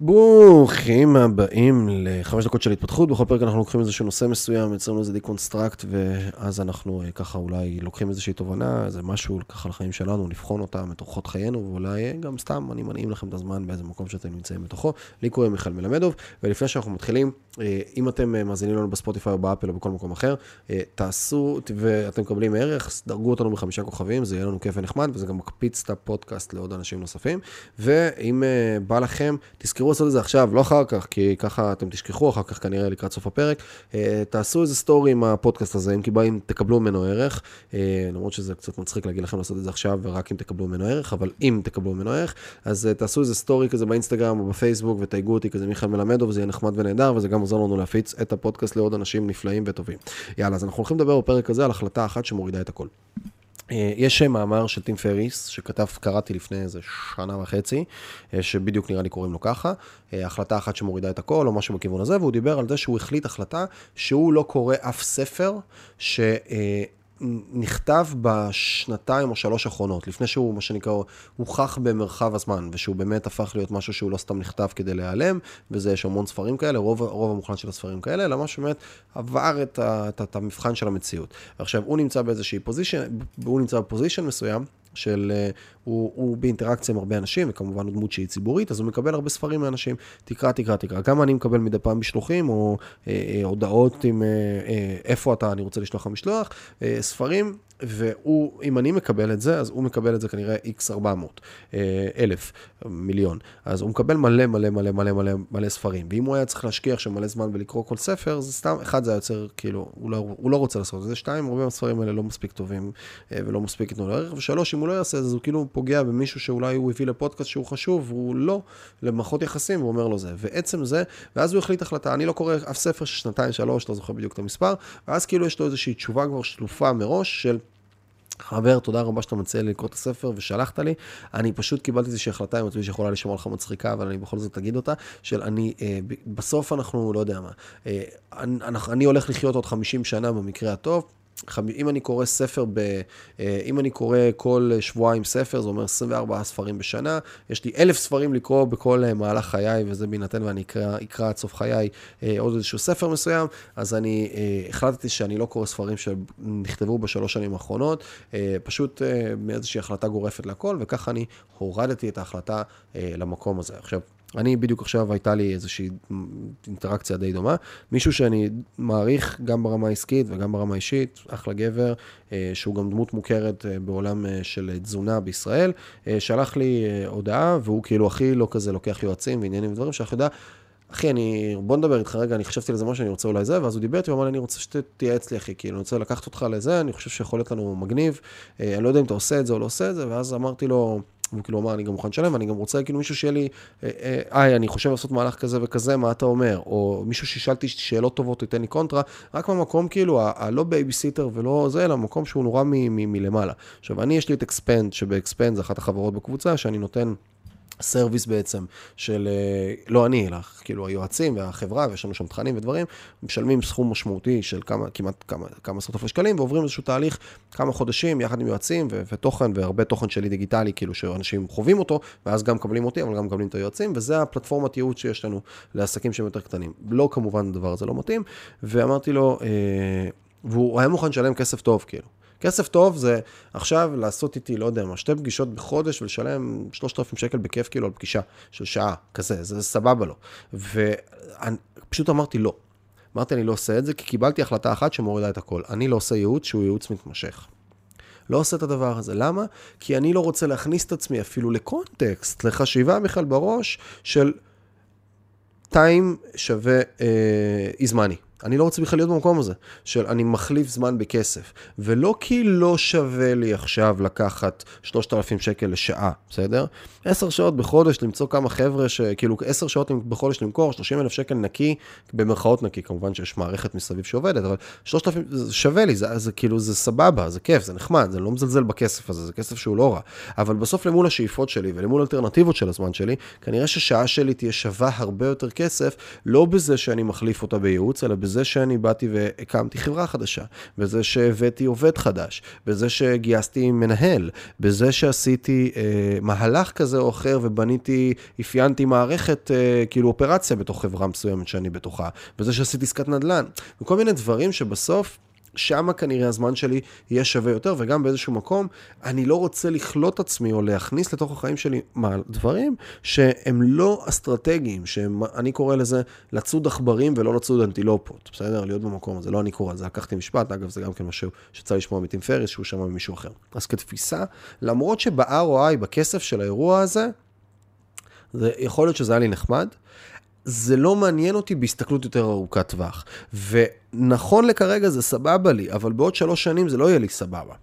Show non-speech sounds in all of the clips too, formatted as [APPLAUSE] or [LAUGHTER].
ברוכים הבאים לחמש דקות של התפתחות. בכל פרק אנחנו לוקחים איזשהו נושא מסוים, יוצרים איזה deconstruct, ואז אנחנו אה, ככה אולי לוקחים איזושהי תובנה, איזה משהו ככה לחיים שלנו, לבחון אותה מתוכות חיינו, ואולי אה, גם סתם אני מנעים לכם את הזמן באיזה מקום שאתם נמצאים בתוכו. לי קוראים מיכאל מלמדוב, ולפני שאנחנו מתחילים, אה, אם אתם מאזינים לנו בספוטיפיי או באפל או בכל מקום אחר, תעשו, ואתם מקבלים ערך, דרגו אותנו בחמישה כוכבים, זה יהיה לנו כיף ונחמד, וזה גם מקפיץ את הפודקאסט לעוד אנשים נוספים. ואם בא לכם, תזכרו תזכרו לעשות את זה עכשיו, לא אחר כך, כי ככה אתם תשכחו אחר כך כנראה לקראת סוף הפרק. אה, תעשו איזה סטורי עם הפודקאסט הזה, אם אם תקבלו ממנו ערך, אה, למרות שזה קצת מצחיק להגיד לכם לעשות את זה עכשיו, ורק אם תקבלו ממנו ערך, אבל אם תקבלו ממנו ערך, אז אה, תעשו איזה סטורי כזה באינסטגרם או בפייסבוק, ותייגו אותי כזה מיכאל מלמדו, וזה יהיה נחמד ונהדר, וזה גם עוזר לנו להפיץ את הפודקאסט לעוד אנשים נפלאים וטובים. יאללה, אז אנחנו הולכים לדבר בפרק הזה על החלטה אחת שמורידה את הכל. אה, יש מאמר של טים פריס, שכתב, קראתי לפני איזה שנה וחצי, אה, שבדיוק נראה לי קוראים לו ככה, אה, החלטה אחת שמורידה את הכל, או משהו בכיוון הזה, והוא דיבר על זה שהוא החליט החלטה שהוא לא קורא אף ספר, ש... נכתב בשנתיים או שלוש האחרונות, לפני שהוא, מה שנקרא, הוכח במרחב הזמן, ושהוא באמת הפך להיות משהו שהוא לא סתם נכתב כדי להיעלם, וזה יש המון ספרים כאלה, רוב, רוב המוחלט של הספרים כאלה, אלא משהו באמת עבר את, את, את המבחן של המציאות. עכשיו, הוא נמצא באיזושהי פוזיישן, הוא נמצא בפוזיישן מסוים, של, אה, הוא, הוא באינטראקציה עם הרבה אנשים, וכמובן הוא דמות שהיא ציבורית, אז הוא מקבל הרבה ספרים מאנשים, תקרא, תקרא, תקרא. גם אני מקבל מדי פעם משלוחים, או אה, אה, הודעות עם אה, אה, איפה אתה, אני רוצה לשלוח לך משלוח, אה, ספרים, והוא, אם אני מקבל את זה, אז הוא מקבל את זה כנראה x400, אה, אלף, מיליון. אז הוא מקבל מלא מלא מלא מלא מלא מלא ספרים. ואם הוא היה צריך להשקיע עכשיו מלא זמן ולקרוא כל ספר, זה סתם, אחד זה היה יוצר, כאילו, הוא לא, הוא לא רוצה לעשות את זה, שתיים, הרבה מהספרים האלה לא מספיק טובים אה, ולא מספיק יתנו לערך, ושלוש, אם הוא לא יעשה אז הוא כאילו פוגע במישהו שאולי הוא הביא לפודקאסט שהוא חשוב, והוא לא, למערכות יחסים, הוא אומר לו זה. ועצם זה, ואז הוא החליט החלטה, אני לא קורא אף ספר של שנתיים, שלוש, לא זוכר בדיוק את המספר, ואז כאילו יש לו איזושהי תשובה כבר שלופה מראש של... חבר, תודה רבה שאתה מציע לי לקרוא את הספר ושלחת לי. אני פשוט קיבלתי איזושהי החלטה עם עצמי שיכולה לשמוע לך מצחיקה, אבל אני בכל זאת אגיד אותה, של אני, אה, בסוף אנחנו, לא יודע מה, אה, אני, אני הולך לחיות עוד 50 שנה במקרה הטוב. אם אני קורא ספר, ב, אה, אם אני קורא כל שבועיים ספר, זה אומר 24 ספרים בשנה, יש לי אלף ספרים לקרוא בכל אה, מהלך חיי, וזה בהינתן ואני אקרא, עד סוף חיי אה, עוד איזשהו ספר מסוים, אז אני החלטתי שאני לא קורא ספרים שנכתבו בשלוש שנים האחרונות, פשוט מאיזושהי החלטה גורפת לכל, וככה אני הורדתי את ההחלטה למקום הזה. עכשיו, אני בדיוק עכשיו הייתה לי איזושהי אינטראקציה די דומה. מישהו שאני מעריך גם ברמה העסקית וגם ברמה האישית, אחלה גבר, אה, שהוא גם דמות מוכרת אה, בעולם אה, של תזונה בישראל, שלח לי הודעה, והוא כאילו הכי לא כזה לוקח יועצים ועניינים ודברים, שלח הודעה. אחי, אני, בוא נדבר איתך רגע, אני חשבתי לזה משהו, אני רוצה אולי זה, ואז הוא דיבר איתי, הוא אמר לי, אני רוצה שתייעץ לי, אחי, כאילו, אני רוצה לקחת אותך לזה, אני חושב שיכול להיות לנו מגניב, אני לא יודע אם אתה עושה את זה או לא עושה את זה, ואז אמרתי לו, הוא כאילו אמר, אני גם מוכן לשלם, ואני גם רוצה כאילו מישהו שיהיה לי, אה, אה, היי, אני חושב לעשות מהלך כזה וכזה, מה אתה אומר? או מישהו ששאלתי שאלות טובות, תיתן לי קונטרה, רק במקום כאילו, הלא בייביסיטר ולא זה, אלא מקום שהוא נורא מלמעלה. עכשיו, אני, יש לי את Expand, שב Expand זה אחת החברות בקבוצה, שאני נותן... service בעצם של, אה, לא אני, אלא כאילו היועצים והחברה, ויש לנו שם תכנים ודברים, משלמים סכום משמעותי של כמה, כמעט כמה, כמה עשרות אלפי שקלים, ועוברים איזשהו תהליך כמה חודשים יחד עם יועצים ו- ותוכן, והרבה תוכן שלי דיגיטלי, כאילו שאנשים חווים אותו, ואז גם מקבלים אותי, אבל גם מקבלים את היועצים, וזה הפלטפורמת ייעוץ שיש לנו לעסקים שהם יותר קטנים. לא כמובן הדבר הזה לא מתאים, ואמרתי לו, אה, והוא היה מוכן לשלם כסף טוב, כאילו. כסף טוב זה עכשיו לעשות איתי, לא יודע מה, שתי פגישות בחודש ולשלם 3,000 שקל בכיף כאילו על פגישה של שעה, כזה, זה סבבה לו. ופשוט אמרתי לא. אמרתי, אני לא עושה את זה, כי קיבלתי החלטה אחת שמורידה את הכל. אני לא עושה ייעוץ שהוא ייעוץ מתמשך. לא עושה את הדבר הזה. למה? כי אני לא רוצה להכניס את עצמי אפילו לקונטקסט, לחשיבה בכלל בראש של time שווה אה, is money. אני לא רוצה בכלל להיות במקום הזה, של אני מחליף זמן בכסף. ולא כי לא שווה לי עכשיו לקחת 3,000 שקל לשעה, בסדר? 10 שעות בחודש למצוא כמה חבר'ה שכאילו 10 שעות בחודש למכור, 30,000 שקל נקי, במרכאות נקי, כמובן שיש מערכת מסביב שעובדת, אבל 3,000, זה שווה לי, זה, זה כאילו, זה סבבה, זה כיף, זה נחמד, זה לא מזלזל בכסף הזה, זה כסף שהוא לא רע. אבל בסוף למול השאיפות שלי ולמול אלטרנטיבות של הזמן שלי, כנראה ששעה שלי תהיה שווה הרבה יותר כסף, לא בזה שאני מחליף אותה בייעוץ, אלא בזה שאני באתי והקמתי חברה חדשה, בזה שהבאתי עובד חדש, בזה שגייסתי מנהל, בזה שעשיתי אה, מהלך כזה או אחר ובניתי, אפיינתי מערכת, אה, כאילו אופרציה בתוך חברה מסוימת שאני בתוכה, בזה שעשיתי עסקת נדל"ן, וכל מיני דברים שבסוף... שמה כנראה הזמן שלי יהיה שווה יותר, וגם באיזשהו מקום, אני לא רוצה לכלוא עצמי או להכניס לתוך החיים שלי דברים שהם לא אסטרטגיים, שאני קורא לזה לצוד עכברים ולא לצוד אנטילופות, בסדר? להיות במקום הזה, לא אני קורא לזה, לקחתי משפט, אגב, זה גם כן משהו שצריך לשמוע מטים פריס, שהוא שמע ממישהו אחר. אז כתפיסה, למרות שב-ROI, בכסף של האירוע הזה, זה יכול להיות שזה היה לי נחמד, זה לא מעניין אותי בהסתכלות יותר ארוכת טווח. ונכון לכרגע זה סבבה לי, אבל בעוד שלוש שנים זה לא יהיה לי סבבה.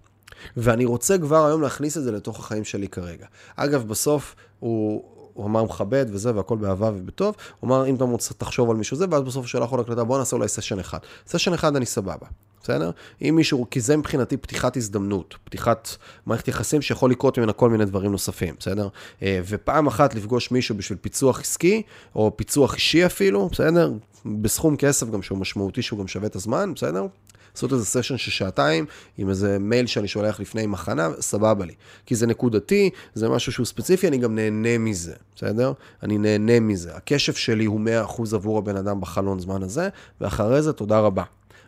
ואני רוצה כבר היום להכניס את זה לתוך החיים שלי כרגע. אגב, בסוף הוא... הוא אמר מכבד וזה, והכל באהבה ובטוב. הוא אמר, אם אתה רוצה, תחשוב על מישהו זה, ואז בסוף הוא שלח לו להקלטה, בוא נעשה אולי סשן אחד. סשן אחד אני סבבה. בסדר? אם מישהו, כי זה מבחינתי פתיחת הזדמנות, פתיחת מערכת יחסים שיכול לקרות ממנה כל מיני דברים נוספים, בסדר? אה, ופעם אחת לפגוש מישהו בשביל פיצוח עסקי, או פיצוח אישי אפילו, בסדר? בסכום כסף גם שהוא משמעותי, שהוא גם שווה את הזמן, בסדר? לעשות איזה סשן של שעתיים עם איזה מייל שאני שולח לפני הכנה, סבבה לי. כי זה נקודתי, זה משהו שהוא ספציפי, אני גם נהנה מזה, בסדר? אני נהנה מזה. הקשב שלי הוא 100% עבור הבן אדם בחלון זמן הזה, ואחרי זה תודה רבה.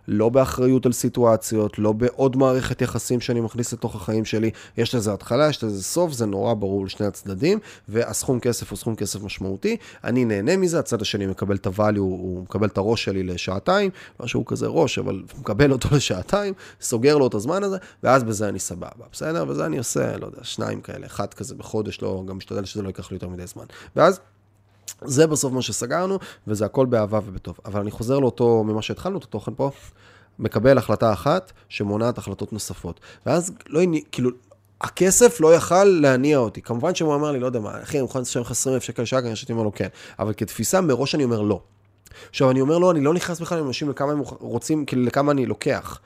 לא באחריות על סיטואציות, לא בעוד מערכת יחסים שאני מכניס לתוך החיים שלי. יש לזה התחלה, יש לזה סוף, זה נורא ברור לשני הצדדים, והסכום כסף הוא סכום כסף משמעותי. אני נהנה מזה, הצד השני מקבל את הvalue, הוא מקבל את הראש שלי לשעתיים, משהו כזה ראש, אבל מקבל אותו לשעתיים, סוגר לו את הזמן הזה, ואז בזה אני סבבה, בסדר? וזה אני עושה, לא יודע, שניים כאלה, אחד כזה בחודש, לא, גם משתדל שזה לא ייקח לי יותר מדי זמן. ואז... זה בסוף מה שסגרנו, וזה הכל באהבה ובטוב. אבל אני חוזר לאותו, ממה שהתחלנו את התוכן פה, מקבל החלטה אחת שמונעת החלטות נוספות. ואז לא, כאילו, הכסף לא יכל להניע אותי. כמובן שהוא אמר לי, לא יודע מה, אחי, אני מוכן לשלם לך 20 אלף שקל לשעה, אני אומר לו כן. אבל כתפיסה, מראש אני אומר לא. עכשיו, אני אומר לו, אני לא נכנס בכלל עם אנשים לכמה הם רוצים, כאילו, לכמה אני לוקח.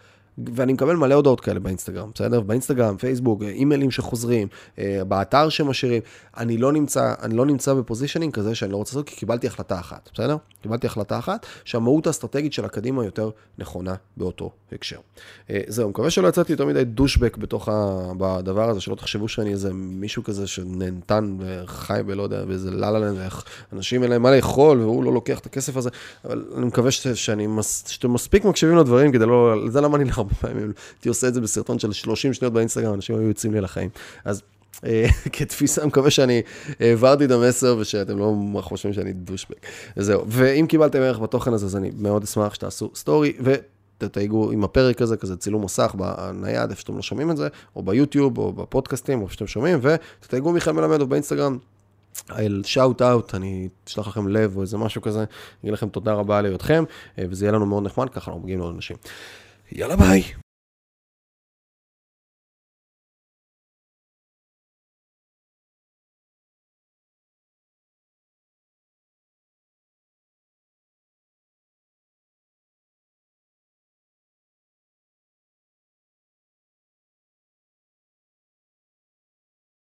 ואני מקבל מלא הודעות כאלה באינסטגרם, בסדר? באינסטגרם, פייסבוק, אימיילים שחוזרים, אה, באתר שמשאירים. אני לא נמצא, אני לא נמצא ב positioning כזה שאני לא רוצה לעשות, כי קיבלתי החלטה אחת, בסדר? קיבלתי החלטה אחת, שהמהות האסטרטגית של הקדימה יותר נכונה באותו הקשר. אה, זהו, מקווה שלא יצאתי יותר מדי douchebag בתוך ה... בדבר הזה, שלא תחשבו שאני איזה מישהו כזה שנהנתן וחי בלא יודע, באיזה ואיך אנשים אין להם מה לאכול, והוא לא לוקח את הכסף הזה, אבל אני מקווה ש... שאני מס... שאתם מספיק מקשיבים לדברים, כדי לא... זה למה אני הרבה פעמים הייתי עושה את זה בסרטון של 30 שניות באינסטגרם, אנשים היו יוצאים לי לחיים. אז אה, [LAUGHS] כתפיסה, מקווה שאני העברתי את המסר ושאתם לא חושבים שאני דושבק. זהו, ואם קיבלתם ערך בתוכן הזה, אז אני מאוד אשמח שתעשו סטורי ותתייגו עם הפרק הזה, כזה צילום מסך בנייד, איפה שאתם לא שומעים את זה, או ביוטיוב, או בפודקאסטים, או איפה שאתם שומעים, ותתייגו מיכאל מלמד או באינסטגרם. I'll shout out, אני אשלח לכם לב או איזה משהו כזה, אגיד לכם תודה רבה על היותכם, אה, וזה יהיה לנו מאוד נחמד, ככה אנחנו מגיעים לעוד אנשים. יאללה ביי.